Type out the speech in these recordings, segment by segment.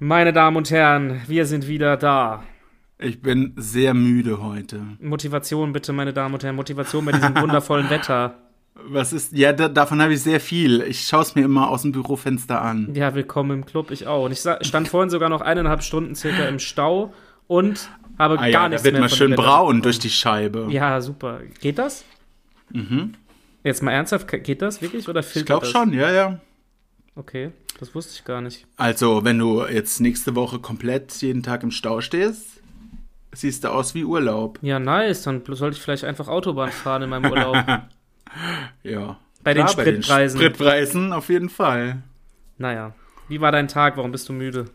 Meine Damen und Herren, wir sind wieder da. Ich bin sehr müde heute. Motivation bitte, meine Damen und Herren, Motivation bei diesem wundervollen Wetter. Was ist? Ja, da, davon habe ich sehr viel. Ich schaue es mir immer aus dem Bürofenster an. Ja, willkommen im Club, ich auch. Und ich stand vorhin sogar noch eineinhalb Stunden circa im Stau und habe Ah gar ja, nichts da wird mehr mal von schön braun durch die Scheibe. Ja, super. Geht das? Mhm. Jetzt mal ernsthaft, geht das wirklich oder Ich filtert glaube das? schon, ja, ja. Okay, das wusste ich gar nicht. Also, wenn du jetzt nächste Woche komplett jeden Tag im Stau stehst, siehst du aus wie Urlaub. Ja, nice. Dann sollte ich vielleicht einfach Autobahn fahren in meinem Urlaub. Ja. Bei den Spritpreisen. Spritpreisen auf jeden Fall. naja. Wie war dein Tag? Warum bist du müde?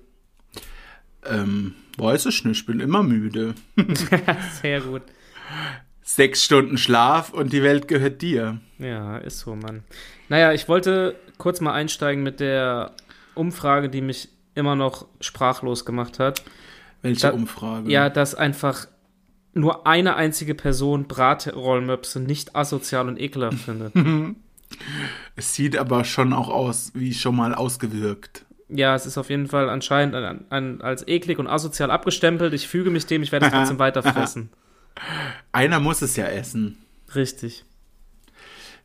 Ähm, weiß ich nicht, ich bin immer müde. Sehr gut. Sechs Stunden Schlaf und die Welt gehört dir. Ja, ist so, Mann. Naja, ich wollte kurz mal einsteigen mit der Umfrage, die mich immer noch sprachlos gemacht hat. Welche Da- Umfrage? Ja, dass einfach nur eine einzige Person Bratrollmöpse nicht asozial und ekelhaft findet. Es sieht aber schon auch aus, wie schon mal ausgewirkt. ja, es ist auf jeden Fall anscheinend an, an, als eklig und asozial abgestempelt. Ich füge mich dem, ich werde es trotzdem weiterfressen. Einer muss es ja essen. Richtig.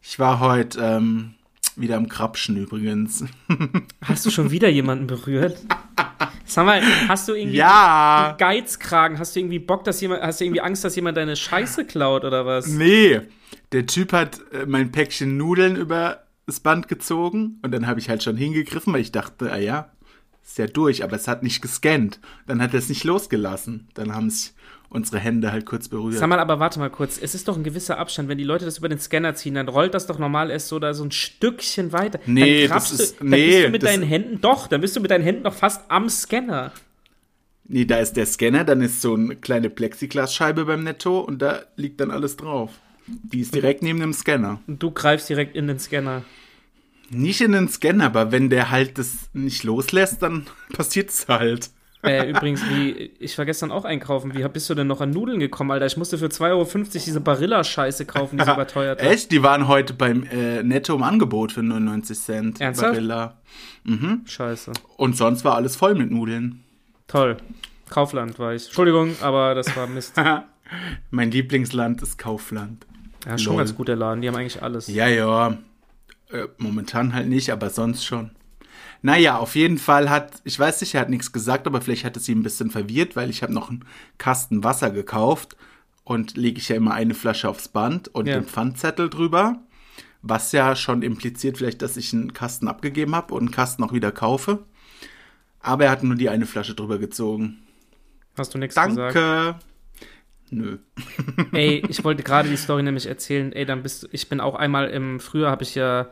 Ich war heute ähm, wieder am Krapschen übrigens. Hast du schon wieder jemanden berührt? Sag mal, hast du irgendwie Ja! Geizkragen? Hast du irgendwie Bock, dass jemand, hast du irgendwie Angst, dass jemand deine Scheiße klaut oder was? Nee, der Typ hat äh, mein Päckchen Nudeln über das Band gezogen und dann habe ich halt schon hingegriffen, weil ich dachte, ah ja, ist ja durch, aber es hat nicht gescannt. Dann hat er es nicht losgelassen. Dann haben sich unsere Hände halt kurz berührt. Sag mal, aber warte mal kurz. Es ist doch ein gewisser Abstand. Wenn die Leute das über den Scanner ziehen, dann rollt das doch normal erst so da so ein Stückchen weiter. Nee, dann das du, ist- dann nee, bist du mit deinen Händen, doch, dann bist du mit deinen Händen noch fast am Scanner. Nee, da ist der Scanner, dann ist so eine kleine Plexiglasscheibe beim Netto und da liegt dann alles drauf. Die ist direkt neben dem Scanner. Und du greifst direkt in den Scanner. Nicht in den Scanner, aber wenn der halt das nicht loslässt, dann passiert es halt. Äh, übrigens, wie, ich war gestern auch einkaufen. Wie bist du denn noch an Nudeln gekommen, Alter? Ich musste für 2,50 Euro diese Barilla-Scheiße kaufen, die so überteuert war. Echt? Die waren heute beim äh, Netto im Angebot für 99 Cent. Ernsthaft? Barilla. Scheiße. Und sonst war alles voll mit Nudeln. Toll. Kaufland war ich. Entschuldigung, aber das war Mist. mein Lieblingsland ist Kaufland. Ja, schon Lol. ganz gut der Laden. Die haben eigentlich alles. Ja, ja. Äh, momentan halt nicht, aber sonst schon. Naja, auf jeden Fall hat, ich weiß nicht, er hat nichts gesagt, aber vielleicht hat es ihn ein bisschen verwirrt, weil ich habe noch einen Kasten Wasser gekauft und lege ich ja immer eine Flasche aufs Band und Ja. den Pfandzettel drüber, was ja schon impliziert vielleicht, dass ich einen Kasten abgegeben habe und einen Kasten auch wieder kaufe. Aber er hat nur die eine Flasche drüber gezogen. Hast du nichts gesagt? Danke. Nö. Ey, ich wollte gerade die Story nämlich erzählen. Ey, dann bist du, ich bin auch einmal im Frühjahr habe ich ja,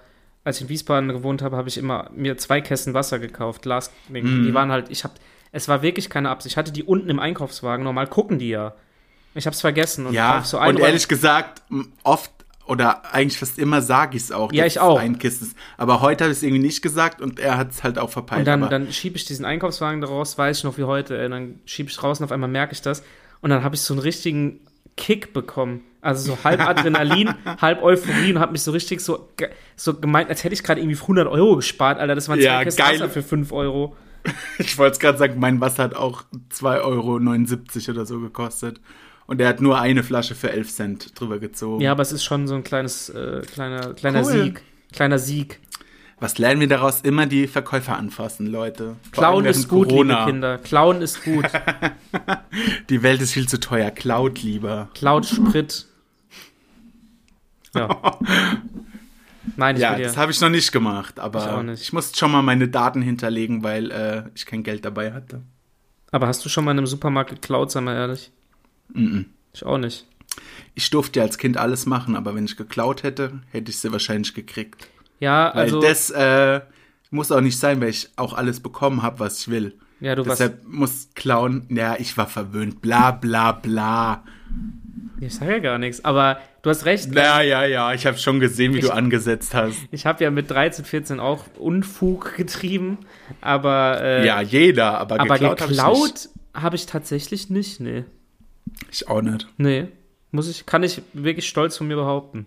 als ich in Wiesbaden gewohnt habe, habe ich immer mir zwei Kästen Wasser gekauft, Glas. Die waren halt, ich habe, es war wirklich keine Absicht. Ich hatte die unten im Einkaufswagen. Normal gucken die ja. Ich habe es vergessen und Ja, so und einräum- ehrlich gesagt, oft oder eigentlich fast immer sage ich es auch. Ja, ich auch. Ein Kissen. Aber heute habe ich es irgendwie nicht gesagt und er hat es halt auch verpeilt. Und dann, dann schiebe ich diesen Einkaufswagen daraus, weiß ich noch wie heute, ey, dann schiebe ich raus und auf einmal merke ich das. Und dann habe ich so einen richtigen Kick bekommen. Also so halb Adrenalin, halb Euphorie und habe mich so richtig so, so gemeint, als hätte ich gerade irgendwie 100 Euro gespart, Alter. Das waren zwei Ja, Kästen geil. Wasser für 5 Euro. ich wollte es gerade sagen, mein Wasser hat auch 2,79 Euro oder so gekostet. Und er hat nur eine Flasche für 11 Cent drüber gezogen. Ja, aber es ist schon so ein kleines, äh, kleiner, kleiner Cool. Sieg. Kleiner Sieg. Was lernen wir daraus? Immer die Verkäufer anfassen, Leute. Vor Klauen ist gut, Corona. liebe Kinder. Klauen ist gut. Die Welt ist viel zu teuer. Klaut lieber. Klaut Sprit. Ja. Nein, ich Ja, das habe ich noch nicht gemacht, aber Ich auch ich, nicht. musste schon mal meine Daten hinterlegen, weil äh, ich kein Geld dabei hatte. Aber hast du schon mal in einem Supermarkt geklaut, sei mal ehrlich? Mhm. Ich auch nicht. Ich durfte ja als Kind alles machen, aber wenn ich geklaut hätte, hätte ich sie wahrscheinlich gekriegt. Ja, Weil also. das äh, muss auch nicht sein, weil ich auch alles bekommen habe, was ich will. ja, du warst. Deshalb muss klauen, ja, ich war verwöhnt, bla bla bla. Ich sage ja gar nichts, aber du hast recht. Ja, ja, ja, ich habe schon gesehen, wie Ich- du angesetzt hast. Ich habe ja mit 13, 14 auch Unfug getrieben, aber. Äh, Ja, jeder, aber, aber geklaut, habe ich geklaut habe ich tatsächlich nicht, nee. Ich auch nicht. Nee. Muss ich, kann ich wirklich stolz von mir behaupten.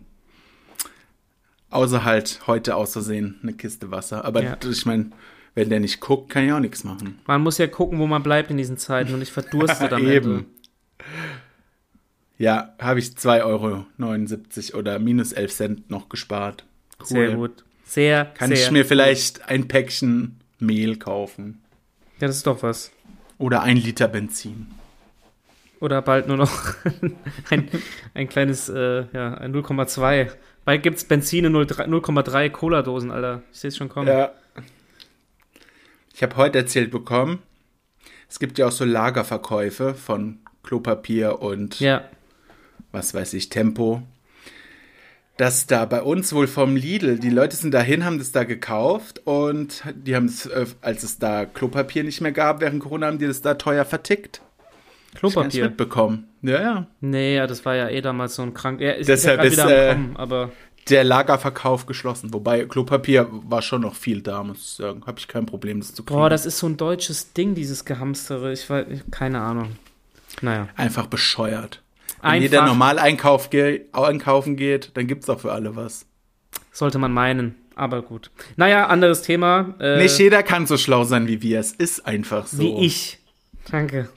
Außer halt heute auszusehen, eine Kiste Wasser. Aber Ja. ich meine, Wenn der nicht guckt, kann ich auch nichts machen. Man muss ja gucken, wo man bleibt in diesen Zeiten und ich verdurste am Eben. Ende. Ja, habe ich 2,79 Euro oder minus 11 Cent noch gespart. Cool. Sehr gut. Sehr, Kann sehr. ich mir vielleicht ein Päckchen Mehl kaufen. Ja, das ist doch was. Oder ein Liter Benzin. Oder bald nur noch ein, ein kleines, äh, ja, ein 0,2. Bald gibt's Benzin in 0,3 0,3 Cola-Dosen, Alter. Ich sehe es schon kommen. Ja. Ich habe heute erzählt bekommen, es gibt ja auch so Lagerverkäufe von Klopapier und Ja. Was weiß ich, Tempo. Dass da bei uns wohl vom Lidl, die Leute sind dahin, haben das da gekauft und die haben es, äh, als es da Klopapier nicht mehr gab während Corona, haben die das da teuer vertickt. Ich Klopapier. mitbekommen. Ja, ja. Nee, ja, das war ja eh damals so ein krank. Ja, ist Deshalb ist, wieder äh, Kommen, aber Der Lagerverkauf geschlossen. Wobei Klopapier war schon noch viel da, muss ich sagen. Habe ich kein Problem, das zu kriegen. boah, das ist so ein deutsches Ding, dieses Gehamstere. Ich weiß, keine Ahnung. Naja. Einfach bescheuert. Wenn jeder normal einkaufen geht, dann gibt's auch für alle was. sollte man meinen, aber gut. Naja, anderes Thema. Äh, Nicht jeder kann so schlau sein wie wir. Es ist einfach so. Wie ich. Danke.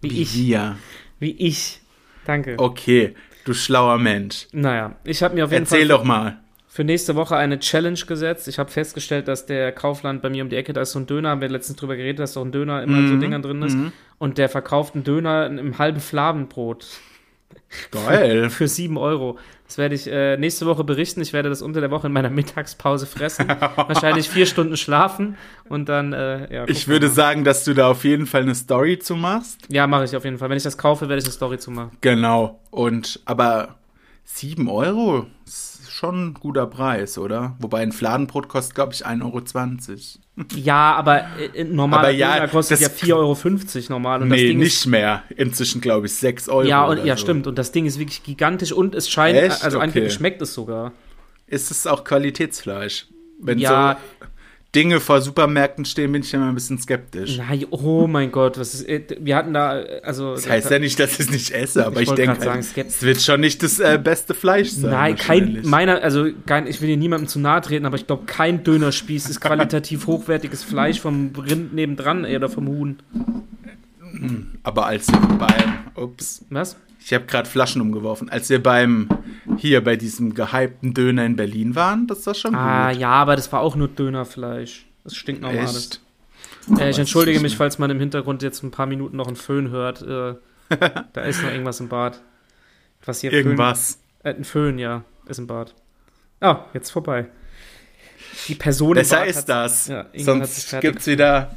Wie, Wie ich. wir. Wie ich. Danke. Okay, du schlauer Mensch. Naja, ich habe mir auf jeden Erzähl Fall doch mal. für nächste Woche eine Challenge gesetzt. Ich habe festgestellt, dass der Kaufland bei mir um die Ecke, da ist so ein Döner, haben wir letztens drüber geredet, dass so ein Döner immer in so Dingern drin ist. Und der verkauft einen Döner im halben Fladenbrot Geil. für 7 Euro. Das werde ich äh, nächste Woche berichten. Ich werde das unter der Woche in meiner Mittagspause fressen. Wahrscheinlich vier Stunden schlafen und dann, äh, ja. Ich würde mal. sagen, dass du da auf jeden Fall eine Story zu machst. Ja, mache ich auf jeden Fall. Wenn ich das kaufe, werde ich eine Story zu machen. Genau. Und, aber 7 Euro ist schon ein guter Preis, oder? Wobei ein Fladenbrot kostet, glaube ich, 1,20 Euro. Ja, aber äh, normal Aber ja, kostet ja 4,50 Euro normal. Und Nee, nicht mehr. Inzwischen, glaube ich, 6 Euro. Ist, ja, und, ja, so. stimmt. Und das Ding ist wirklich gigantisch und es scheint, Echt? also angeblich Okay. schmeckt es sogar. Ist es auch Qualitätsfleisch? Wenn Ja. so Dinge vor Supermärkten stehen, bin ich immer ein bisschen skeptisch. Nein, oh mein Gott, was ist, äh, wir hatten da, äh, also. Das heißt ja nicht, dass ich es nicht esse, aber Ich ich, denke, halt, es wird schon nicht das äh, beste Fleisch sein. Nein, kein, meiner, also kein, ich will hier niemandem zu nahe treten, aber ich glaube, kein Dönerspieß ist qualitativ hochwertiges Fleisch vom Rind nebendran ey, oder vom Huhn. Aber als beim, ups, Was? Ich habe gerade Flaschen umgeworfen, als wir beim, hier bei diesem gehypten Döner in Berlin waren, das war schon Ah, gut. ja, aber das war auch nur Dönerfleisch. Das stinkt normal. Echt? Äh, ich entschuldige ich mich, falls man im Hintergrund jetzt ein paar Minuten noch einen Föhn hört. Äh, da ist noch irgendwas im Bad. Was hier Irgendwas. Föhn, äh, ein Föhn, ja, ist im Bad. Ah, jetzt vorbei. Die Person im Besser Bad ist das. Ja, Sonst gibt's wieder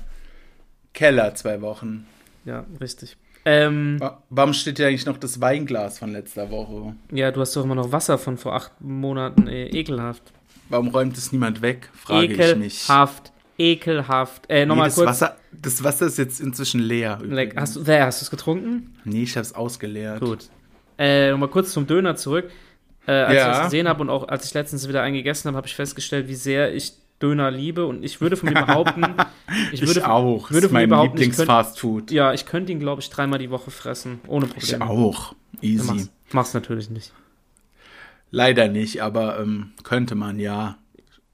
Keller zwei Wochen. Ja, richtig. Ähm, Wa- Warum steht hier eigentlich noch das Weinglas von letzter Woche? ja, du hast doch immer noch Wasser von vor acht Monaten. Ey, ekelhaft. Warum räumt es niemand weg? Frage ich mich. ekelhaft. Ekelhaft. Äh, Nee, nochmal das, kurz. Wasser, das Wasser ist jetzt inzwischen leer. Übrigens. hast du, es getrunken? Nee, ich habe es ausgeleert. Gut. Äh, nochmal kurz zum Döner zurück. Äh, als Ja. ich das gesehen habe und auch als ich letztens wieder einen gegessen habe, habe ich festgestellt, wie sehr ich Döner liebe. Und ich würde von mir behaupten, ich Ich, würde, auch. würde ist mein ich Lieblingsfastfood. ja, ich könnte ihn, glaube ich, dreimal die Woche fressen. Ohne Ich Probleme. auch. Du Easy. Mach's, mach's natürlich nicht. Leider nicht, aber ähm, könnte man ja.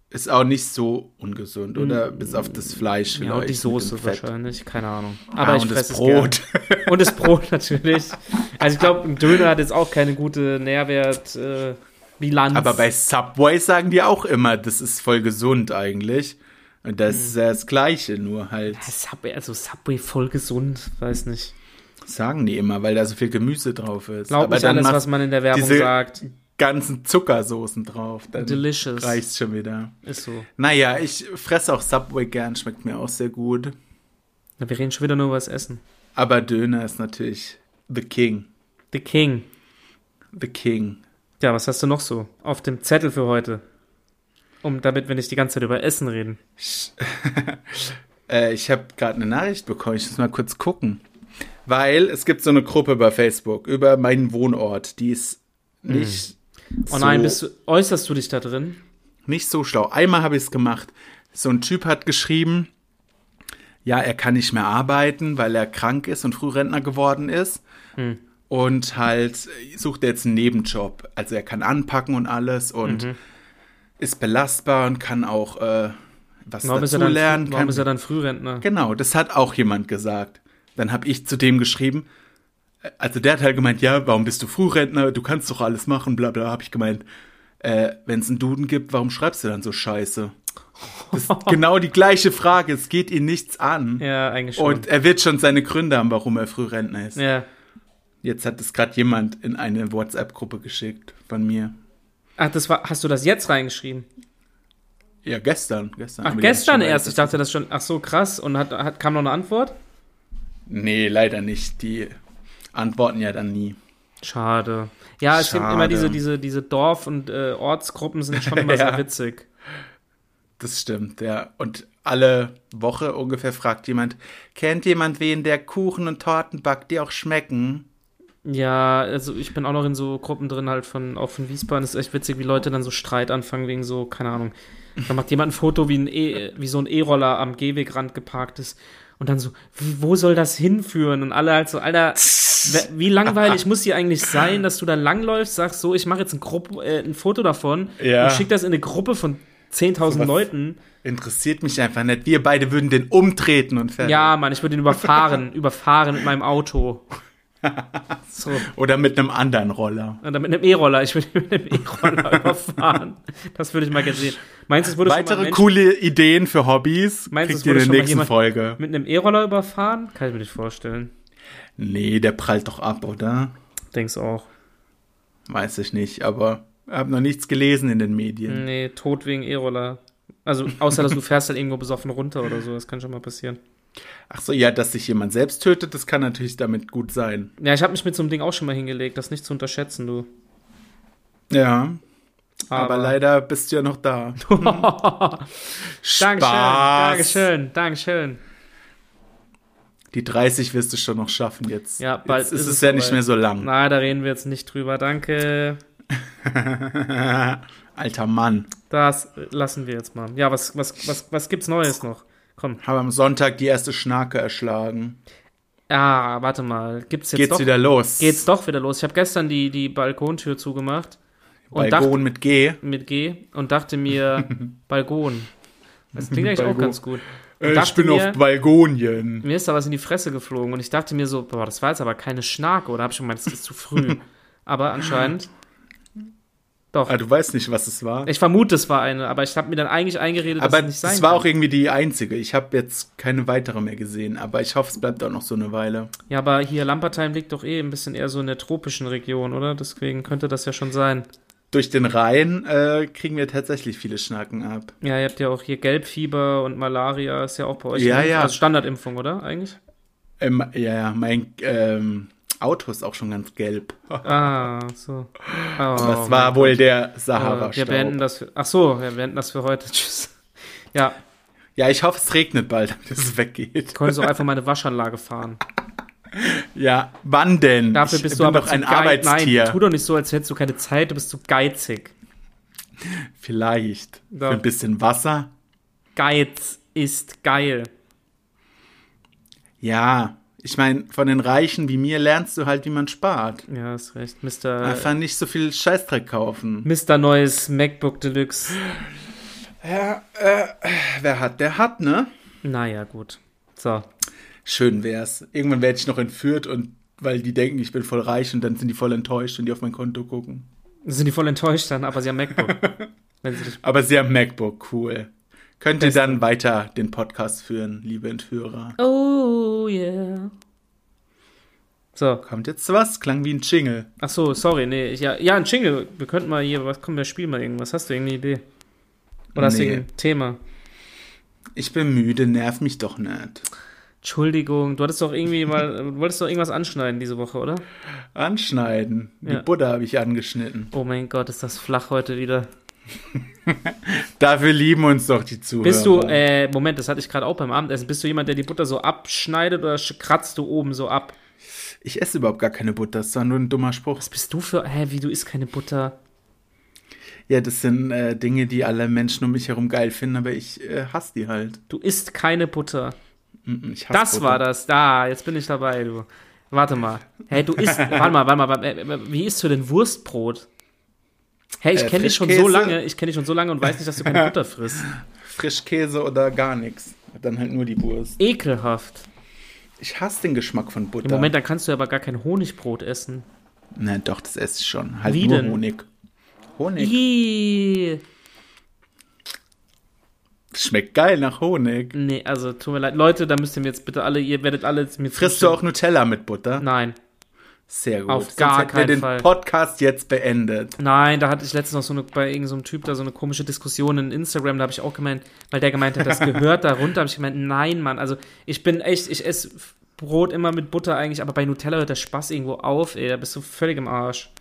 Ist auch nicht so ungesund, oder? Bis auf das Fleisch Mm. Ja, und die vielleicht Soße wahrscheinlich, keine Ahnung. Ah, Aber ich und das fresse Brot. Und das Brot natürlich. Also ich glaube, ein Döner hat jetzt auch keine gute Nährwertbilanz. Äh, Bilanz. Aber bei Subway sagen die auch immer, das ist voll gesund eigentlich. Und das Hm. ist ja das Gleiche, nur halt Subway, also Subway voll gesund, weiß nicht. sagen die immer, weil da so viel Gemüse drauf ist. Glaub Aber nicht dann alles, was man in der Werbung sagt. ganzen Zuckersoßen drauf. Dann Delicious. reicht's schon wieder. Ist so. Naja, ich fresse auch Subway gern, schmeckt mir auch sehr gut. Na, wir reden schon wieder nur über das Essen. Aber Döner ist natürlich the king. The King. The king. Ja, was hast du noch so auf dem Zettel für heute? Um, damit wir nicht die ganze Zeit über Essen reden. Äh, ich habe gerade eine Nachricht bekommen, ich muss mal kurz gucken. Weil es gibt so eine Gruppe bei Facebook über meinen Wohnort, die ist nicht, Oh so, nein, bist du, äußerst du dich da drin? nicht so schlau. Einmal habe ich es gemacht. So ein Typ hat geschrieben, ja, er kann nicht mehr arbeiten, weil er krank ist und Frührentner geworden ist. Hm. Und halt sucht er jetzt einen Nebenjob. Also er kann anpacken und alles und Mhm. ist belastbar und kann auch äh, was Warum, er, dazu dann, lernen warum kann. ist er dann Frührentner? Genau, das hat auch jemand gesagt. Dann habe ich zu dem geschrieben, äh, also der hat halt gemeint, ja, warum bist du Frührentner? Du kannst doch alles machen, bla bla. Habe ich gemeint, äh, wenn es einen Duden gibt, warum schreibst du dann so Scheiße? Das ist genau die gleiche Frage. Es geht ihn nichts an. Ja, eigentlich schon. Und er wird schon seine Gründe haben, warum er Frührentner ist. ja. Jetzt hat es gerade jemand in eine WhatsApp-Gruppe geschickt von mir. Ach, das war, hast du das jetzt reingeschrieben? Ja, gestern. gestern Ach, gestern erst. Ich dachte das schon. Ach so, krass. Und hat, hat, kam noch eine Antwort? Nee, leider nicht. Die antworten ja dann nie. Schade. Ja, es gibt Schade. immer diese, diese, diese Dorf- und äh, Ortsgruppen sind schon immer Ja. sehr witzig. Das stimmt, ja. Und alle Woche ungefähr fragt jemand, kennt jemand wen, der Kuchen und Torten backt, die auch schmecken? Ja, also ich bin auch noch in so Gruppen drin, halt von, auch von Wiesbaden. Das ist echt witzig, wie Leute dann so Streit anfangen wegen so, keine Ahnung. Da macht jemand ein Foto, wie, ein e wie so ein E-Roller am Gehwegrand geparkt ist. Und dann so, wo soll das hinführen? Und alle halt so, Alter, wie langweilig muss hier eigentlich sein, dass du da langläufst, sagst so, ich mache jetzt ein, Gruppe, äh, ein Foto davon Ja. und schick das in eine Gruppe von 10.000 Sowas- Leuten. Interessiert mich einfach nicht. Wir beide würden den umtreten und fertig. Ja, Mann, ich würde ihn überfahren, überfahren mit meinem Auto. So. Oder mit einem anderen Roller. Oder mit einem E-Roller. Ich würde mit einem E-Roller überfahren. Das würde ich mal gerne sehen. Meinst du, es wurde schon mal Weitere Mensch coole Ideen für Hobbys Meinst kriegt ihr in der nächsten Folge. mit einem E-Roller überfahren? Kann ich mir nicht vorstellen. Nee, der prallt doch ab, oder? Denk's auch. Weiß ich nicht, aber habe noch nichts gelesen in den Medien. Nee, Tod wegen E-Roller. Also, außer dass du fährst halt irgendwo besoffen runter oder so. Das kann schon mal passieren. Ach so, ja, dass sich jemand selbst tötet, das kann natürlich damit gut sein. Ja, ich habe mich mit so einem Ding auch schon mal hingelegt. Das nicht zu unterschätzen, du. Ja, aber, Aber- leider bist du ja noch da. Dankeschön, Spaß. Dankeschön, Dankeschön. Die 30 wirst du schon noch schaffen jetzt. Ja, bald jetzt ist, ist es es ja nicht soweit. mehr so lang. Na, da reden wir jetzt nicht drüber. Danke. Alter Mann. Das lassen wir jetzt mal. Ja, was, was, was, was gibt's Neues noch? Komm. Habe am Sonntag die erste Schnarke erschlagen. Ah, warte mal. Gibt's jetzt Geht's doch, wieder los. Geht's doch wieder los. Ich habe gestern die, die Balkontür zugemacht. Und Balkon mit G. dachte, mit G und dachte mir, Balkon. Das klingt eigentlich auch Balkon. ganz gut. Äh, Ich dachte bin mir, auf Balkonien. mir ist da was in die Fresse geflogen und ich dachte mir so, boah, das war jetzt aber keine Schnarke, oder? Hab ich schon gemeint, das ist zu früh. aber anscheinend. Doch. Ah, du weißt nicht, was es war. Ich vermute, es war eine, aber ich habe mir dann eigentlich eingeredet, aber dass es nicht sein es war kann. auch irgendwie die einzige. Ich habe jetzt keine weitere mehr gesehen, aber ich hoffe, es bleibt auch noch so eine Weile. Ja, aber hier Lampertheim liegt doch eh ein bisschen eher so in der tropischen Region, oder? Deswegen könnte das ja schon sein. Durch den Rhein äh, kriegen wir tatsächlich viele Schnacken ab. Ja, ihr habt ja auch hier Gelbfieber und Malaria ist ja auch bei euch. Ja, eine- ja. Also Standardimpfung, oder? Eigentlich? Ähm, ja, ja, mein ähm, Auto ist auch schon ganz gelb. Ah, so. Oh, das war wohl der äh, Sahara-Staub. Wir beenden das für, Ach so, wir beenden das für heute. Tschüss. Ja, Ja, ich hoffe, es regnet bald, damit es weggeht. konntest auch einfach meine Waschanlage fahren. Ja, wann denn? Dafür ich bist bin du aber doch ein Arbeitstier. Nein, tu doch nicht so, als hättest du keine Zeit, du bist zu geizig. Vielleicht. Doch. Für ein bisschen Wasser. Geiz ist geil. Ja, ich meine, von den Reichen wie mir lernst du halt, wie man spart. Ja, hast recht. Mr. Einfach nicht so viel Scheißdreck kaufen. Mr. Neues MacBook Deluxe. Ja, äh, wer hat, der hat, ne? Naja, gut. So. Schön wär's. Irgendwann werde ich noch entführt und weil die denken, ich bin voll reich und dann sind die voll enttäuscht und die auf mein Konto gucken. Sind die voll enttäuscht dann, aber sie haben MacBook. Sie Aber sie haben MacBook, cool. Könnt ihr dann weiter den Podcast führen, liebe Entführer? Oh yeah. So. Kommt jetzt was? Klang wie ein Jingle. Ach so, sorry, nee. Ich, ja, ja, ein Jingle. Wir könnten mal hier, was, komm, wir spielen mal irgendwas. Hast du irgendeine Idee? Oder hast du Nee. irgendein Thema? Ich bin müde, nerv mich doch nicht. Entschuldigung, du hattest doch irgendwie mal, du wolltest doch irgendwas anschneiden diese Woche, oder? Anschneiden. Die Ja. Butter habe ich angeschnitten. Oh mein Gott, ist das flach heute wieder. Dafür lieben uns doch die Zuhörer. Bist du, äh, Moment, das hatte ich gerade auch beim Abendessen. Bist du jemand, der die Butter so abschneidet oder kratzt du oben so ab? ich esse überhaupt gar keine Butter, das ist doch nur ein dummer Spruch. Was bist du für, hä, wie, du isst keine Butter? Ja, das sind äh, Dinge, die alle Menschen um mich herum geil finden, aber ich äh, hasse die halt. Du isst keine Butter. Mm, Ich hasse Das Butter. war das. Da, jetzt bin ich dabei, du. Warte mal. Hey, du isst. warte mal, warte mal. warte, äh, Wie isst du denn Wurstbrot? Hey, ich Äh, kenne dich schon so lange, ich kenne dich schon so lange und weiß nicht, dass du keine Butter frisst. Frischkäse oder gar nichts. Dann halt nur die Wurst. Ekelhaft. Ich hasse den Geschmack von Butter. Im Moment, dann kannst du aber gar kein Honigbrot essen. Na doch, das esse ich schon. Halt Wie nur denn? Honig. Honig. Ih. Schmeckt geil nach Honig. Nee, also tut mir leid. Leute, da müsst ihr mir jetzt bitte alle, ihr werdet alle mir Frisst du auch Nutella mit Butter? Nein. Sehr gut. Auf Sonst gar hätten wir keinen den Fall. Podcast jetzt beendet. Nein, da hatte ich letztens noch so eine, bei irgendeinem so Typ da so eine komische Diskussion in Instagram, da habe ich auch gemeint, weil der gemeint hat, das gehört da runter, habe ich gemeint, nein, Mann, also ich bin echt, ich esse Brot immer mit Butter eigentlich, aber bei Nutella hört der Spaß irgendwo auf, ey, da bist du völlig im Arsch.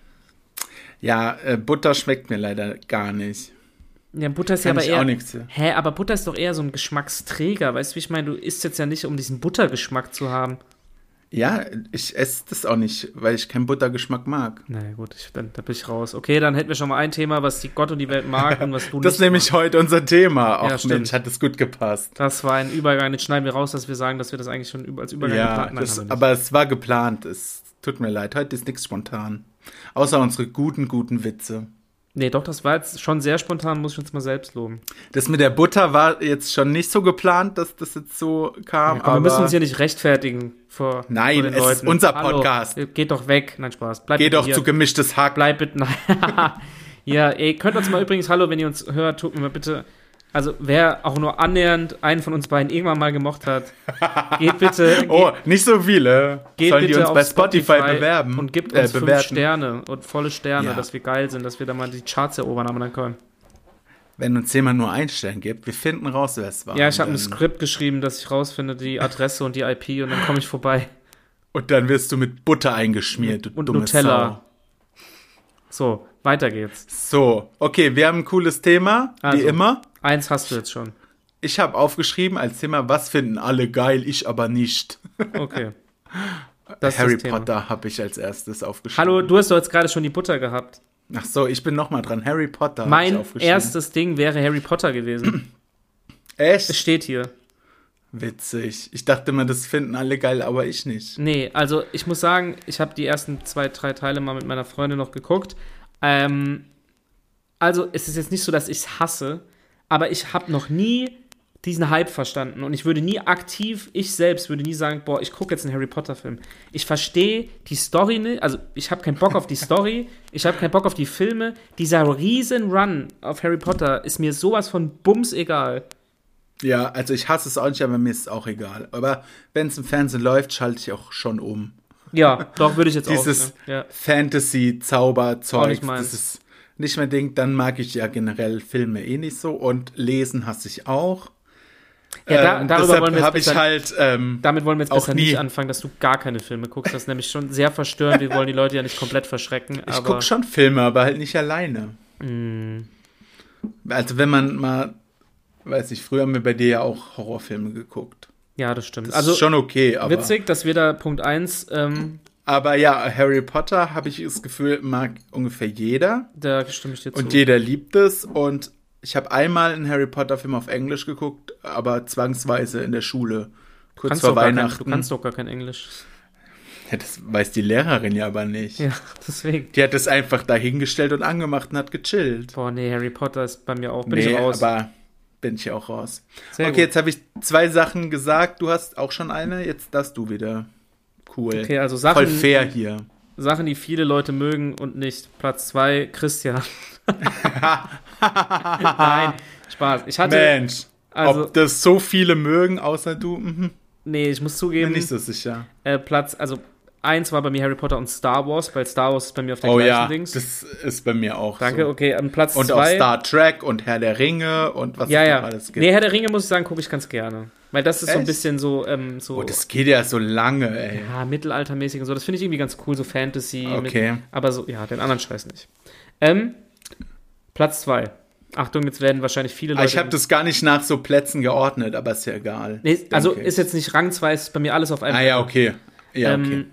Ja, äh, Butter schmeckt mir leider gar nicht. Ja, Butter ist Kann ja aber eher. auch nichts. Hä, aber Butter ist doch eher so ein Geschmacksträger, weißt du, wie ich meine, du isst jetzt ja nicht, um diesen Buttergeschmack zu haben. Ja, ich esse das auch nicht, weil ich keinen Buttergeschmack mag. Na naja, gut, ich, dann, da bin ich raus. Okay, dann hätten wir schon mal ein Thema, was die Gott und die Welt mag und was du Das nicht ist nämlich heute unser Thema. Ach Ja. Mensch, hat das gut gepasst. Das war ein Übergang, jetzt schneiden wir raus, dass wir sagen, dass wir das eigentlich schon als Übergang Ja, geplant das, haben aber es war geplant. Es tut mir leid. Heute ist nichts spontan. Außer unsere guten, guten Witze. Nee, doch, das war jetzt schon sehr spontan, muss ich uns mal selbst loben. Das mit der Butter war jetzt schon nicht so geplant, dass das jetzt so kam. Ja, komm, wir aber müssen uns hier nicht rechtfertigen vor, Nein, vor den es ist unser Hallo, Podcast. Geht doch weg. Nein, Spaß. Bleib geh bitte doch hier. zu gemischtes Hack. Bleib bitte. Nein. ja, ey, könnt uns mal übrigens, hallo, wenn ihr uns hört, tut mir mal bitte. Also, wer auch nur annähernd einen von uns beiden irgendwann mal gemocht hat, geht bitte. Oh, nicht so viele. Geht Sollen bitte die uns bei Spotify, bewerben? und gibt äh, uns fünf bewerten. Sterne und volle Sterne, Ja. dass wir geil sind, dass wir da mal die Charts erobern haben dann können. Wenn uns jemand nur einen Stern gibt, wir finden raus, wer es war. Ja, ich habe ein Und Skript geschrieben, dass ich rausfinde, die Adresse und die IP und dann komme ich vorbei. Und dann wirst du mit Butter eingeschmiert, du Und dumme Nutella. So, weiter geht's. Sau. So, okay, wir haben ein cooles Thema, Also. wie immer. Eins hast du jetzt schon. Ich habe aufgeschrieben als Thema, was finden alle geil, ich aber nicht. Okay. Das Harry. Potter habe ich als erstes aufgeschrieben. Hallo, du hast doch jetzt gerade schon die Butter gehabt. Ach so, ich bin noch mal dran. Harry Potter. Mein erstes Ding wäre Harry Potter gewesen. Es Echt steht hier. witzig. Ich dachte immer, das finden alle geil, aber ich nicht. Nee, also ich muss sagen, ich habe die ersten zwei, drei Teile mal mit meiner Freundin noch geguckt. Ähm, also es ist jetzt nicht so, dass ich es hasse, aber ich habe noch nie diesen Hype verstanden und ich würde nie aktiv, ich selbst würde nie sagen, boah, ich gucke jetzt einen Harry Potter Film. Ich verstehe die Story nicht, also ich habe keinen Bock auf die Story, ich habe keinen Bock auf die Filme. Dieser riesen Run auf Harry Potter ist mir sowas von bums egal. Ja, also ich hasse es auch nicht, aber mir ist es auch egal. Aber wenn es im Fernsehen läuft, schalte ich auch schon um. Ja, doch würde ich jetzt Dieses auch. Ja. fantasy zauber Auch zeug nicht meins. das ist nicht mein Ding. Dann mag ich ja generell Filme eh nicht so und lesen hasse ich auch. Ja, da, Ähm, darüber wollen wir jetzt habe ich besser- halt ähm, Damit wollen wir jetzt Auch besser nie. nicht anfangen, dass du gar keine Filme guckst. Das ist nämlich schon sehr verstörend. Wir wollen die Leute ja nicht komplett verschrecken. Ich gucke schon Filme, aber halt nicht alleine. Mm. Also wenn man mal, weiß ich, früher haben wir bei dir ja auch Horrorfilme geguckt. Ja, das stimmt. Das also ist schon okay, aber. witzig, dass wir da Punkt 1, ähm, Aber ja, Harry Potter, habe ich das Gefühl, mag ungefähr jeder. da stimme ich dir zu. Und jeder liebt es. Und ich habe einmal einen Harry Potter-Film auf Englisch geguckt, aber zwangsweise in der Schule. Kurz kannst vor gar kein, Weihnachten. du kannst doch gar kein Englisch. ja, das weiß die Lehrerin ja aber nicht. Ja, deswegen. Die hat es einfach dahingestellt und angemacht und hat gechillt. Boah, nee, Harry Potter ist bei mir auch. Bin nee, ich raus. aber bin ich auch raus. Sehr okay, gut. jetzt habe ich zwei Sachen gesagt. Du hast auch schon eine, jetzt darfst du wieder. Cool. Okay, also Sachen, Voll fair hier. Sachen, die viele Leute mögen und nicht. Platz 2, Christian. Nein, Spaß. Ich hatte, Mensch, also, ob das so viele mögen, außer du, mhm, nee, ich muss bin zugeben, nicht so sicher. äh, Platz, also eins war bei mir Harry Potter und Star Wars, weil Star Wars ist bei mir auf der Oh gleichen ja, Dings. das ist bei mir auch Danke, so. okay, an Platz Und auch zwei. Star Trek und Herr der Ringe und was ja, es ja. alles gibt. Nee, Herr der Ringe muss ich sagen, gucke ich ganz gerne. Weil das ist so ein Echt? bisschen so, ähm, so oh, das geht ja so lange, ey. ja, mittelaltermäßig und so. Das finde ich irgendwie ganz cool, so Fantasy. Okay. Mit, aber so, ja, den anderen Scheiß nicht. Ähm, Platz zwei. Achtung, jetzt werden wahrscheinlich viele Ah, Leute. ich habe das gar nicht nach so Plätzen geordnet, aber ist ja egal. nee, also ist jetzt nicht Rang 2, ist bei mir alles auf einem. Ah ja, okay. Ja, okay.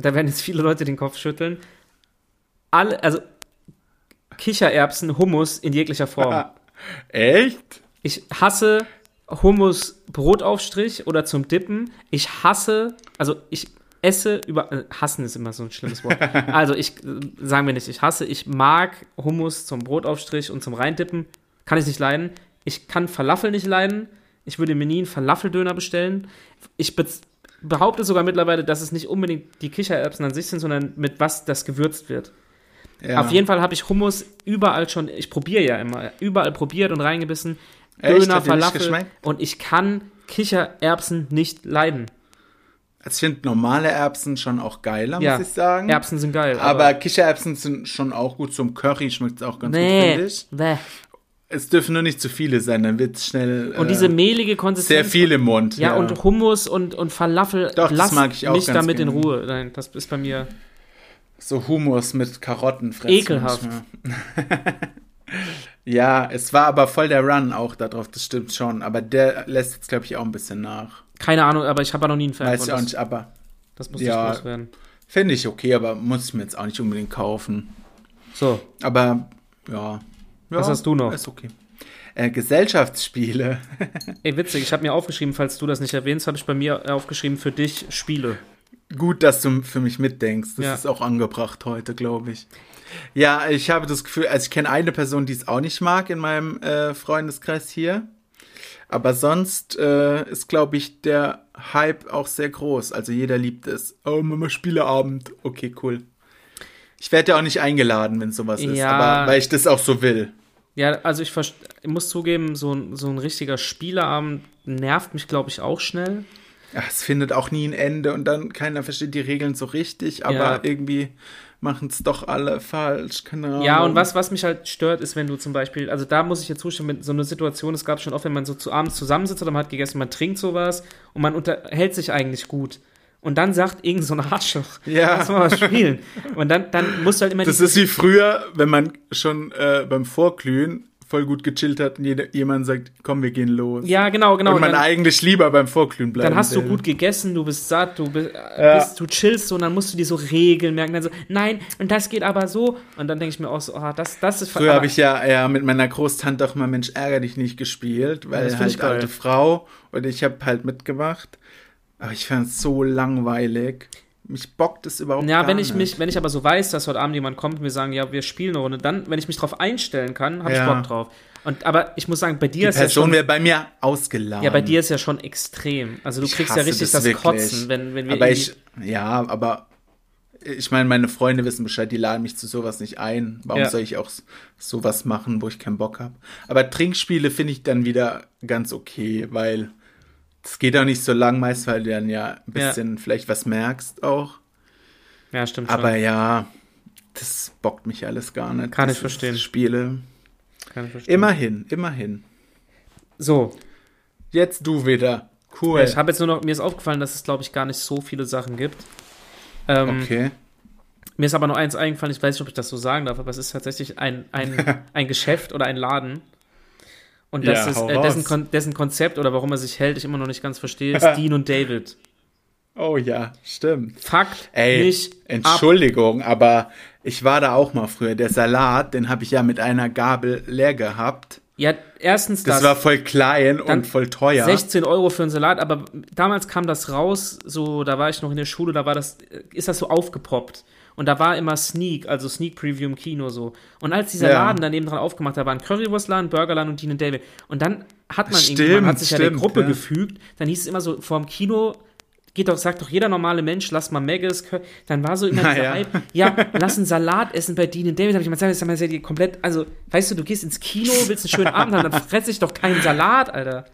Da werden jetzt viele Leute den Kopf schütteln. Alle, also Kichererbsen, Hummus in jeglicher Form. Echt? Ich hasse Hummus Brotaufstrich oder zum Dippen. Ich hasse, also ich esse über, äh, hassen ist immer so ein schlimmes Wort. Also ich, sagen wir nicht, ich hasse, ich mag Hummus zum Brotaufstrich und zum Reindippen. Kann ich nicht leiden. Ich kann Falafel nicht leiden. Ich würde mir nie einen Falafeldöner bestellen. Ich be behaupte sogar mittlerweile, dass es nicht unbedingt die Kichererbsen an sich sind, sondern mit was das gewürzt wird. Ja. Auf jeden Fall habe ich Hummus überall schon, ich probiere ja immer, überall probiert und reingebissen. Echt? Döner, Falafel. Und ich kann Kichererbsen nicht leiden. Also ich finde normale Erbsen schon auch geiler, Ja, muss ich sagen. Erbsen sind geil. aber, Kichererbsen sind schon auch gut. Zum Curry schmeckt es auch ganz gut, nee, finde ich. bäh. Es dürfen nur nicht zu viele sein, dann wird es schnell Und äh, diese mehlige Konsistenz. sehr viel im Mund. Ja, und Hummus und, und Falafel, Doch, das mag ich auch mich ganz damit in gerne. Ruhe. Nein, das ist bei mir. so Hummus mit Karotten fressen. Ekelhaft. ja, es war aber voll der Run auch darauf, das stimmt schon. Aber der lässt jetzt, glaube ich, auch ein bisschen nach. Keine Ahnung, aber ich habe ja noch nie einen Fan Weiß ich auch nicht, aber das muss Ja. nicht loswerden. finde ich okay, aber muss ich mir jetzt auch nicht unbedingt kaufen. So, Aber ja. Ja Was hast du noch? Ist okay. Äh, Gesellschaftsspiele. ey, witzig, ich habe mir aufgeschrieben, falls du das nicht erwähnst, habe ich bei mir aufgeschrieben für dich Spiele. Gut, dass du für mich mitdenkst. Das Ja. ist auch angebracht heute, glaube ich. Ja, ich habe das Gefühl, also ich kenne eine Person, die es auch nicht mag in meinem äh, Freundeskreis hier. Aber sonst äh, ist, glaube ich, der Hype auch sehr groß. Also jeder liebt es. Oh, Mama, Spieleabend. Okay, cool. Ich werde ja auch nicht eingeladen, wenn sowas ist, Ja. aber weil ich das auch so will. Ja, also ich, ich muss zugeben, so ein, so ein richtiger Spieleabend nervt mich, glaube ich, auch schnell. Ja, es findet auch nie ein Ende und dann keiner versteht die Regeln so richtig, aber Ja. irgendwie machen es doch alle falsch. Keine Ahnung. Ja, und was, was mich halt stört, ist, wenn du zum Beispiel, also da muss ich jetzt zustimmen, mit so einer Situation, es gab schon oft, wenn man so zu abends zusammensitzt oder man hat gegessen, man trinkt sowas und man unterhält sich eigentlich gut. Und dann sagt irgend so ein Arschloch, Ja. lass mal was spielen. Und dann, dann musst du halt immer Das ist wie früher, wenn man schon äh, beim Vorglühen voll gut gechillt hat und jeder, jemand sagt, komm, wir gehen los. Ja, genau, genau. und man dann, eigentlich lieber beim Vorglühen bleiben dann hast du gut gegessen, du bist satt, du bist, Ja. bist du chillst so und dann musst du dir so Regeln merken, dann so, nein, und das geht aber so. Und dann denke ich mir auch so, oh, das, das ist Früher habe ich ja, ja mit meiner Großtante auch mal Mensch ärger dich nicht gespielt, weil halt alte Frau und ich habe halt mitgemacht. Aber ich fand es so langweilig. Mich bockt es überhaupt Ja, gar wenn ich nicht. mich, wenn ich aber so weiß, dass heute Abend jemand kommt und wir sagen, ja, wir spielen eine Runde, dann, wenn ich mich drauf einstellen kann, habe ich Ja. Bock drauf. Und aber ich muss sagen, bei dir Die ist ja Person schon, wäre bei mir ausgeladen. ja, bei dir ist ja schon extrem. Also du Ich kriegst ja richtig das das. Kotzen, wenn, wenn wir aber ich, ja, aber ich meine, meine Freunde wissen Bescheid, die laden mich zu sowas nicht ein. Warum Ja. soll ich auch sowas machen, wo ich keinen Bock habe? Aber Trinkspiele finde ich dann wieder ganz okay, weil es geht auch nicht so lang, meist weil du dann ja ein Ja. bisschen vielleicht was merkst auch. ja, stimmt schon. Aber ja, das bockt mich alles gar nicht. Kann das ich verstehen. Spiele. Kann ich verstehen. Immerhin, immerhin. So, Jetzt du wieder. Cool. ich habe jetzt nur noch, mir ist aufgefallen, dass es, glaube ich, gar nicht so viele Sachen gibt. Ähm, okay. Mir ist aber noch eins eingefallen, ich weiß nicht, ob ich das so sagen darf, aber es ist tatsächlich ein, ein, ein Geschäft oder ein Laden. Und das Ja, ist, äh, dessen. Kon dessen Konzept oder warum er sich hält, ich immer noch nicht ganz verstehe, ist Dean und David. Oh ja, stimmt. Fuckt Ey, mich ab. Entschuldigung, aber ich war da auch mal früher. Der Salat, den habe ich ja mit einer Gabel leer gehabt. Ja, erstens Das, das, war voll klein und voll teuer. 16 Euro für einen Salat, aber damals kam das raus, so, da war ich noch in der Schule, da war das, äh, ist das so aufgepoppt. Und da war immer Sneak, also Sneak Preview im Kino so. Und als dieser Ja. Laden daneben dran aufgemacht, da war ein Currywurstladen, Burgerladen und Dean und David. Und dann hat man Stimmt, irgendwie, man hat sich ja der stimmt, Gruppe ja. gefügt, dann hieß es immer so, vorm Kino, geht doch, sagt doch jeder normale Mensch, lass mal Maggis, dann war so immer Na dieser ja. Hype, ja, lass einen Salat essen bei Dean und David, hab ich mal gesagt, das ist ja komplett, also, weißt du, du gehst ins Kino, willst einen schönen Abend haben, dann fress ich doch keinen Salat, Alter.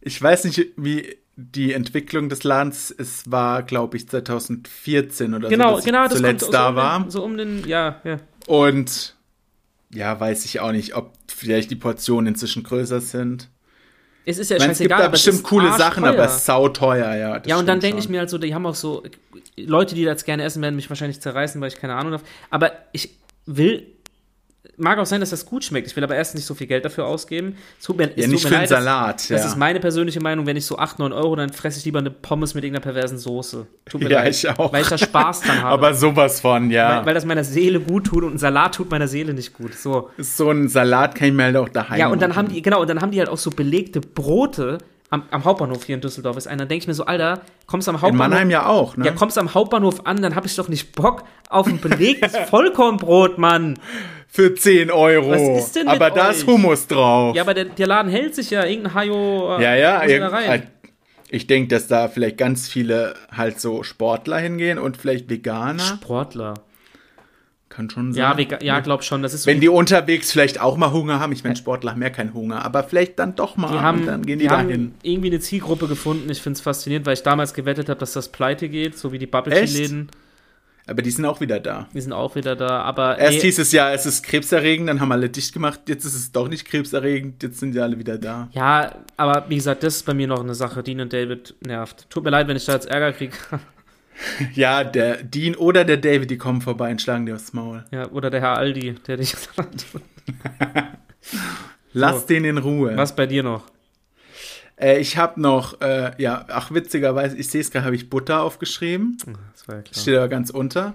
Ich weiß nicht, wie die Entwicklung des Ladens, es war, glaube ich, 2014 oder Genau, so, genau, das zuletzt so da um war. Den, so um den, ja, ja. Und ja, weiß ich auch nicht, ob vielleicht die Portionen inzwischen größer sind. Es ist ja Ich meine, es gibt scheißegal, da bestimmt coole Sachen, arschteuer. aber es ist sauteuer, ja. Ja, und dann denke ich mir halt so, die haben auch so, Leute, die das gerne essen, werden mich wahrscheinlich zerreißen, weil ich keine Ahnung habe. Aber ich will, mag auch sein, dass das gut schmeckt. Ich will aber erst nicht so viel Geld dafür ausgeben. Es tut mir, Ja, tut nicht mir für leid, das- Salat, Das ja. ist meine persönliche Meinung. Wenn ich so 8, 9 Euro, dann fresse ich lieber eine Pommes mit irgendeiner perversen Soße. Tut mir Ja, leid. ich auch. Weil ich da Spaß dran habe. Aber sowas von, ja. weil, weil das meiner Seele gut tut und ein Salat tut meiner Seele nicht gut. So. so ein Salat kann ich mir halt auch daheim Ja, und dann machen. haben die, genau, und dann haben die halt auch so belegte Brote Am, am Hauptbahnhof hier in Düsseldorf ist einer. Dann denke ich mir so, Alter, kommst am Hauptbahnhof. In Mannheim ja auch, ne? Ja, kommst am Hauptbahnhof an, dann habe ich doch nicht Bock auf ein belegtes Vollkornbrot, Mann. Für 10 Euro. Was ist denn mit aber da euch? ist Hummus drauf. Ja, aber der, der Laden hält sich ja. Irgendein Hajo. äh, Ja, ja, da rein. halt, ich denke, dass da vielleicht ganz viele halt so Sportler hingehen und vielleicht Veganer. Sportler. Kann schon sein. Ja, vega- ja, glaub schon. Das ist so Wenn die unterwegs vielleicht auch mal Hunger haben. Ich meine, Sportler haben ja keinen Hunger, aber vielleicht dann doch mal. Die haben, und dann gehen die, die da haben hin. irgendwie eine Zielgruppe gefunden. Ich finde es faszinierend, weil ich damals gewettet habe, dass das pleite geht, so wie die Bubble Echt? Tea Läden. Aber die sind auch wieder da. Die sind auch wieder da. Aber Erst nee, hieß es ja, es ist krebserregend, dann haben alle dicht gemacht. Jetzt ist es doch nicht krebserregend, jetzt sind sie alle wieder da. ja, aber wie gesagt, das ist bei mir noch eine Sache. Dean und David nervt. Tut mir leid, wenn ich da jetzt Ärger kriege. Ja, der Dean oder der David, die kommen vorbei und schlagen dir aufs Maul. ja, oder der Herr Aldi, der dich. Lass So. den in Ruhe. Was bei dir noch? Äh, ich habe noch, äh, ja, ach witzigerweise, ich sehe es gerade, habe ich Butter aufgeschrieben. Das war ja klar. Steht aber ganz unter.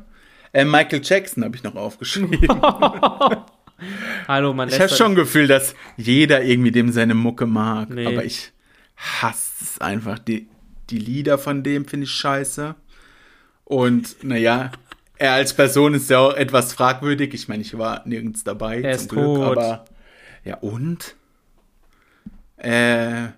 Äh, Michael Jackson habe ich noch aufgeschrieben. Hallo, man ich habe schon Gefühl, dass jeder irgendwie dem seine Mucke mag. Nee. Aber ich hasse es einfach. Die, die Lieder von dem finde ich scheiße. Und naja, er als Person ist ja auch etwas fragwürdig. Ich meine, ich war nirgends dabei. Er zum Glück, tot. aber ja, und? Äh,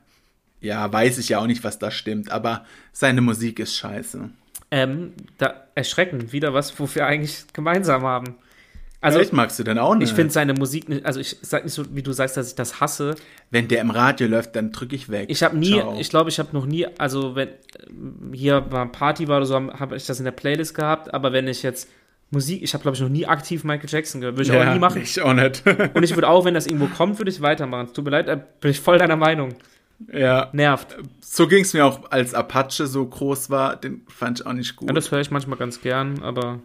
ja, weiß ich ja auch nicht, was da stimmt, aber seine Musik ist scheiße. Ähm, da erschreckend, wieder was, wofür wir eigentlich gemeinsam haben. Also, Echt magst du denn auch nicht? ich finde seine Musik nicht, also ich sag nicht so, wie du sagst, dass ich das hasse. Wenn der im Radio läuft, dann drücke ich weg. Ich habe nie, Ciao. ich glaube, ich habe noch nie, also wenn hier mal Party war oder so, habe hab ich das in der Playlist gehabt, aber wenn ich jetzt Musik, ich habe glaube ich noch nie aktiv Michael Jackson gehört, würde ich auch nie machen. Ich auch nicht. Und ich würde auch, wenn das irgendwo kommt, würde ich weitermachen. Tut mir leid, bin ich voll deiner Meinung. Ja. Nervt. So ging es mir auch, als Apache so groß war, den fand ich auch nicht gut. Ja, das höre ich manchmal ganz gern, aber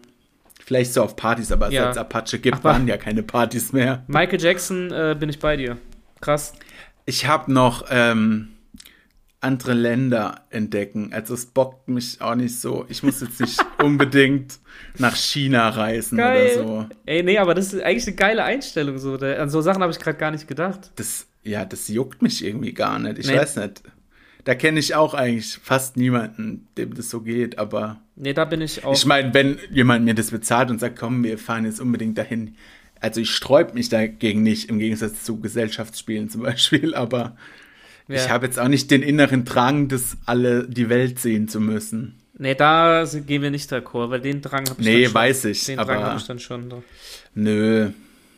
Vielleicht so auf Partys, aber Ja. seit es Apache gibt, Aber- waren ja keine Partys mehr. Michael Jackson äh, bin ich bei dir. Krass. Ich habe noch ähm, andere Länder entdecken. Also es bockt mich auch nicht so. Ich muss jetzt nicht unbedingt nach China reisen oder so. Ey, nee, aber das ist eigentlich eine geile Einstellung. So. An so Sachen habe ich gerade gar nicht gedacht. Das, ja, das juckt mich irgendwie gar nicht. Ich Nee. weiß nicht. Da kenne ich auch eigentlich fast niemanden, dem das so geht, aber Nee, da bin ich auch. Ich meine, wenn jemand mir das bezahlt und sagt, komm, wir fahren jetzt unbedingt dahin. Also ich sträub mich dagegen nicht, im Gegensatz zu Gesellschaftsspielen zum Beispiel, aber ja. ich habe jetzt auch nicht den inneren Drang, das alle die Welt sehen zu müssen. Nee, da gehen wir nicht d'accord, weil den Drang habe ich Nee, dann schon. weiß ich, Den Drang habe ich dann schon. nö,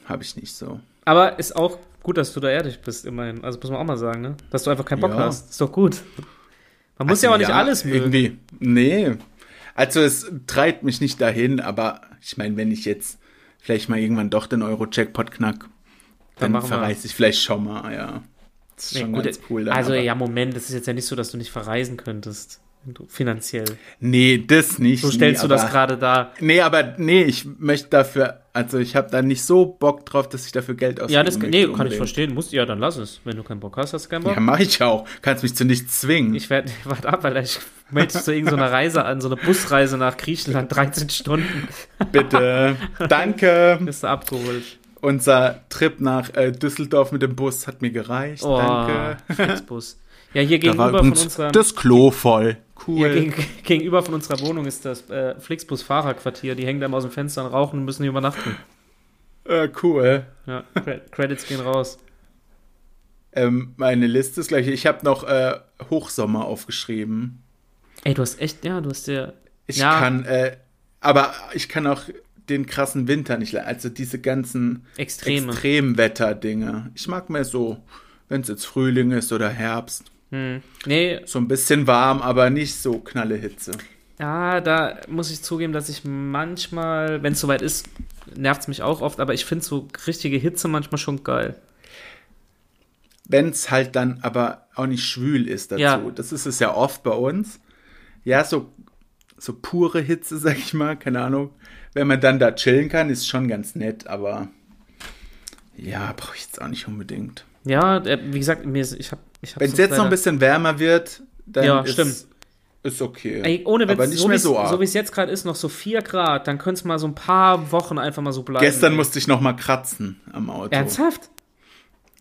habe ich nicht so. Aber ist auch gut, dass du da ehrlich bist, immerhin. Also muss man auch mal sagen, ne? Dass du einfach keinen Bock Ja. hast. Ist doch gut. Man muss Also ja auch nicht alles mögen. Irgendwie, nee. Also es treibt mich nicht dahin, aber ich meine, wenn ich jetzt vielleicht mal irgendwann doch den Euro-Jackpot knack, dann, wir. verreise ich vielleicht schon mal, ja. Das ist Nee, schon gut, ganz cool. Dann, also aber- ja, Moment, das ist jetzt ja nicht so, dass du nicht verreisen könntest. Finanziell. Nee, das nicht. So stellst nee, du das aber- gerade dar. Nee, aber nee, ich möchte dafür, also ich habe da nicht so Bock drauf, dass ich dafür Geld ausgebe. Ja, das nee, kann ich verstehen. Musst, ja, dann lass es. Wenn du keinen Bock hast, hast du keinen Bock. Ja, mache ich auch. Kannst mich zu nichts zwingen. Ich werde, warte ab, weil ich melde zu irgendeiner Reise an, so eine Busreise nach Griechenland, 13 Stunden, Bitte. Danke. bist du abgeholt. Unser Trip nach äh, Düsseldorf mit dem Bus hat mir gereicht. Oh, Danke. Flixbus. Ja, hier Da war gegenüber von unserer, das Klo voll. Cool. gegen, gegenüber von unserer Wohnung ist das äh, Flixbus Fahrerquartier. Die hängen da immer aus dem Fenster und rauchen und müssen hier übernachten. Äh, cool. Ja, Cre- Credits gehen raus. Ähm, meine Liste ist gleich. Ich habe noch äh, Hochsommer aufgeschrieben. Ey, du hast echt, ja, du hast dir. Ich Ja. kann, äh, aber ich kann auch den krassen Winter nicht leiden. Also diese ganzen Extreme. Extremwetter-Dinge. Ich mag mehr so, wenn es jetzt Frühling ist oder Herbst. Hm. Nee, So ein bisschen warm, aber nicht so knalle Hitze. ja, da muss ich zugeben, dass ich manchmal, wenn es soweit ist, nervt es mich auch oft, aber ich finde so richtige Hitze manchmal schon geil. Wenn es halt dann aber auch nicht schwül ist dazu. Ja. Das ist es ja oft bei uns. Ja, so, so pure Hitze, sag ich mal, keine Ahnung. Wenn man dann da chillen kann, ist schon ganz nett, aber ja, brauche ich jetzt auch nicht unbedingt. Ja, äh, wie gesagt, mir ich habe Wenn es jetzt noch ein bisschen wärmer wird, dann Ja, ist, stimmt. ist okay. Ey, ohne aber Witz, nicht so mehr so arg. so wie es jetzt gerade ist, noch so 4 Grad, dann könnte es mal so ein paar Wochen einfach mal so bleiben. Gestern ey. musste ich noch mal kratzen am Auto. Ernsthaft?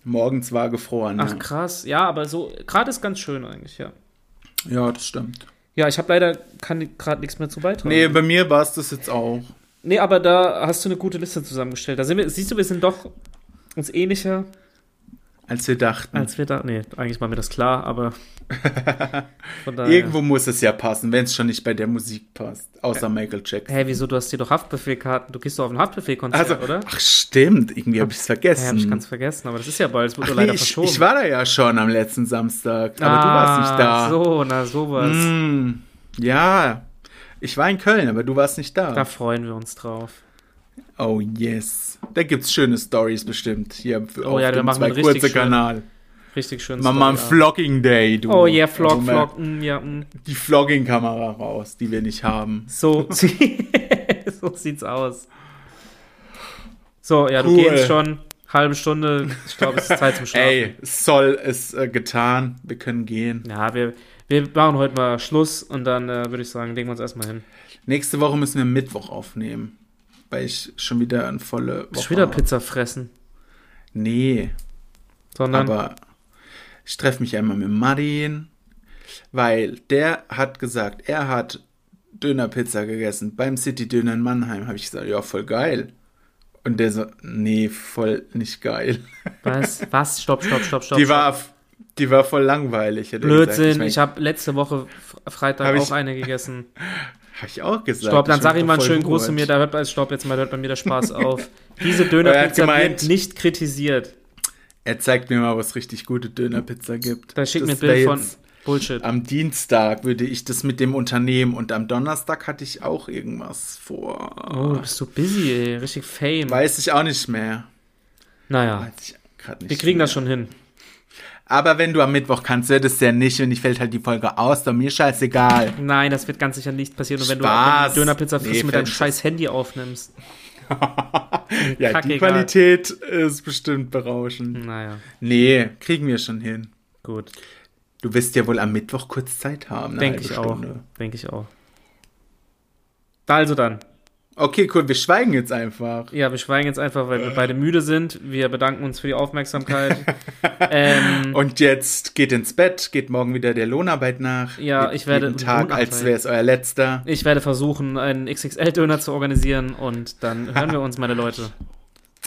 Morgens war gefroren. Ach ja. krass. Ja, aber so, gerade ist ganz schön eigentlich, ja. ja, das stimmt. Ja, ich habe leider gerade nichts mehr zu beitragen. Nee, bei mir war es das jetzt auch. Nee, aber da hast du eine gute Liste zusammengestellt. Da sind wir, siehst du, wir sind doch uns ähnlicher, Als wir dachten. als wir da. Nee, eigentlich war mir das klar, aber. Irgendwo muss es ja passen, wenn es schon nicht bei der Musik passt. Außer Michael Jackson. Hä, wieso? Du hast dir doch Haftbefehlkarten. Du gehst doch auf ein Haftbefehlkonzert, Also, oder? ach stimmt, irgendwie habe ich es Ja, vergessen. hab ich ganz vergessen, aber das ist ja bald. Es wird Ach nur nee, leider ich, verschoben. ich war da ja schon am letzten Samstag, aber du Ah, warst nicht da. So, na sowas. Mm, ja, ich war in Köln, aber du warst nicht da. Da freuen wir uns drauf. Oh yes. Da gibt's schöne Stories bestimmt hier Oh ja, wir dem machen zwei kurze schönen Kanal. Richtig schön. Mach mal einen Vlogging Day, du. Oh yeah, Vlog, Also Vlog. Mm, ja, mm. Die Vlogging-Kamera raus, die wir nicht haben. So, so sieht's aus. So, ja, du Cool. gehst schon. Halbe Stunde. Ich glaube, es ist Zeit zum Schlafen. Ey, soll es äh, getan. Wir können gehen. Ja, wir, wir machen heute mal Schluss und dann äh, würde ich sagen, legen wir uns erstmal hin. Nächste Woche müssen wir Mittwoch aufnehmen. Weil ich schon wieder eine volle Woche Schon wieder. Pizza fressen. Nee, Sondern. aber ich treffe mich einmal mit Martin, weil der hat gesagt, er hat Dönerpizza gegessen beim City Döner in Mannheim. Habe ich gesagt, ja, voll geil. Und der so, nee, voll nicht geil. was? Was? Stopp, stopp, stopp, stopp. die, war, die war voll langweilig. Blödsinn. gesagt. Ich habe letzte Woche Freitag Hab auch ich- eine gegessen. Hab ich auch gesagt. Stopp, dann Ich sag ihm mal einen schönen Gruß zu mir. Da hört bei, Stopp, jetzt mal hört bei mir der Spaß auf. Diese Er Dönerpizza wird nicht kritisiert. Er zeigt mir mal, was richtig gute Dönerpizza gibt. Da schickt mir ein Bild von Bullshit. Am Dienstag würde ich das mit dem Unternehmen und am Donnerstag hatte ich auch irgendwas vor. Oh, bist du busy, ey. Richtig Fame. Weiß ich auch nicht mehr. naja, wir kriegen mehr. das schon hin. Aber wenn du am Mittwoch kannst, wird es ja nicht, wenn ich fällt halt die Folge aus, dann mir scheißegal. Nein, das wird ganz sicher nicht passieren. Und wenn du Spaß. du Dönerpizza frisst Nee, und mit deinem scheiß Handy aufnimmst. Ja, die Kackegal. Qualität ist bestimmt berauschend. Naja, Nee, kriegen wir schon hin. gut. Du wirst ja wohl am Mittwoch kurz Zeit haben. Denke ich auch. Stunde. Denke ich auch. Also dann. Okay, cool, wir schweigen jetzt einfach. Ja, wir schweigen jetzt einfach, weil wir beide müde sind. Wir bedanken uns für die Aufmerksamkeit. ähm, Und jetzt geht ins Bett, geht morgen wieder der Lohnarbeit nach. Ja, Lebt ich werde- Jeden Tag, als wäre es euer letzter. ich werde versuchen, einen XXL-Döner zu organisieren und dann hören wir uns, meine Leute.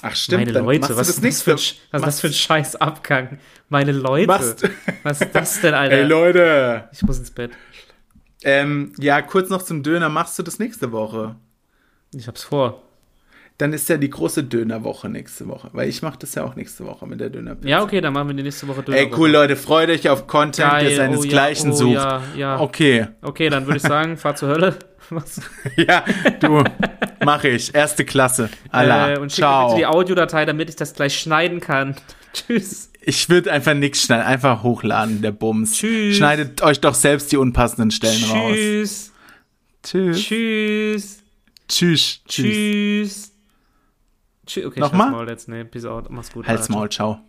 Ach stimmt, meine dann Leute, machst was, ist das für Sch- was ist das für ein scheiß Abgang? Meine Leute. Machst, Was ist das denn, Alter? ey Leute. ich muss ins Bett. Ähm, ja, kurz noch zum Döner. Machst du das nächste Woche? Ich hab's vor. Dann ist ja die große Dönerwoche nächste Woche. Weil ich mache das ja auch nächste Woche mit der Dönerpizza. Ja, okay, dann machen wir die nächste Woche Döner. Ey, cool, Leute. Freut euch auf Content, Geil, der seinesgleichen oh, ja, oh, sucht. Ja, ja. Okay. Okay, dann würde ich sagen, fahr zur Hölle. Was? Ja, du. Mache ich. Erste Klasse. Allah. Äh, und schick mir bitte Ciao. die Audiodatei, damit ich das gleich schneiden kann. Tschüss. Ich würde einfach nichts schneiden. Einfach hochladen, der Bums. Tschüss. Schneidet euch doch selbst die unpassenden Stellen raus. Tschüss. Tschüss. Tschüss. Tschüss. Tschüss. Tschüss. Okay, Nochmal? halt's Maul jetzt. Nee, peace out. Mach's gut. Halt's. Maul. Ciao.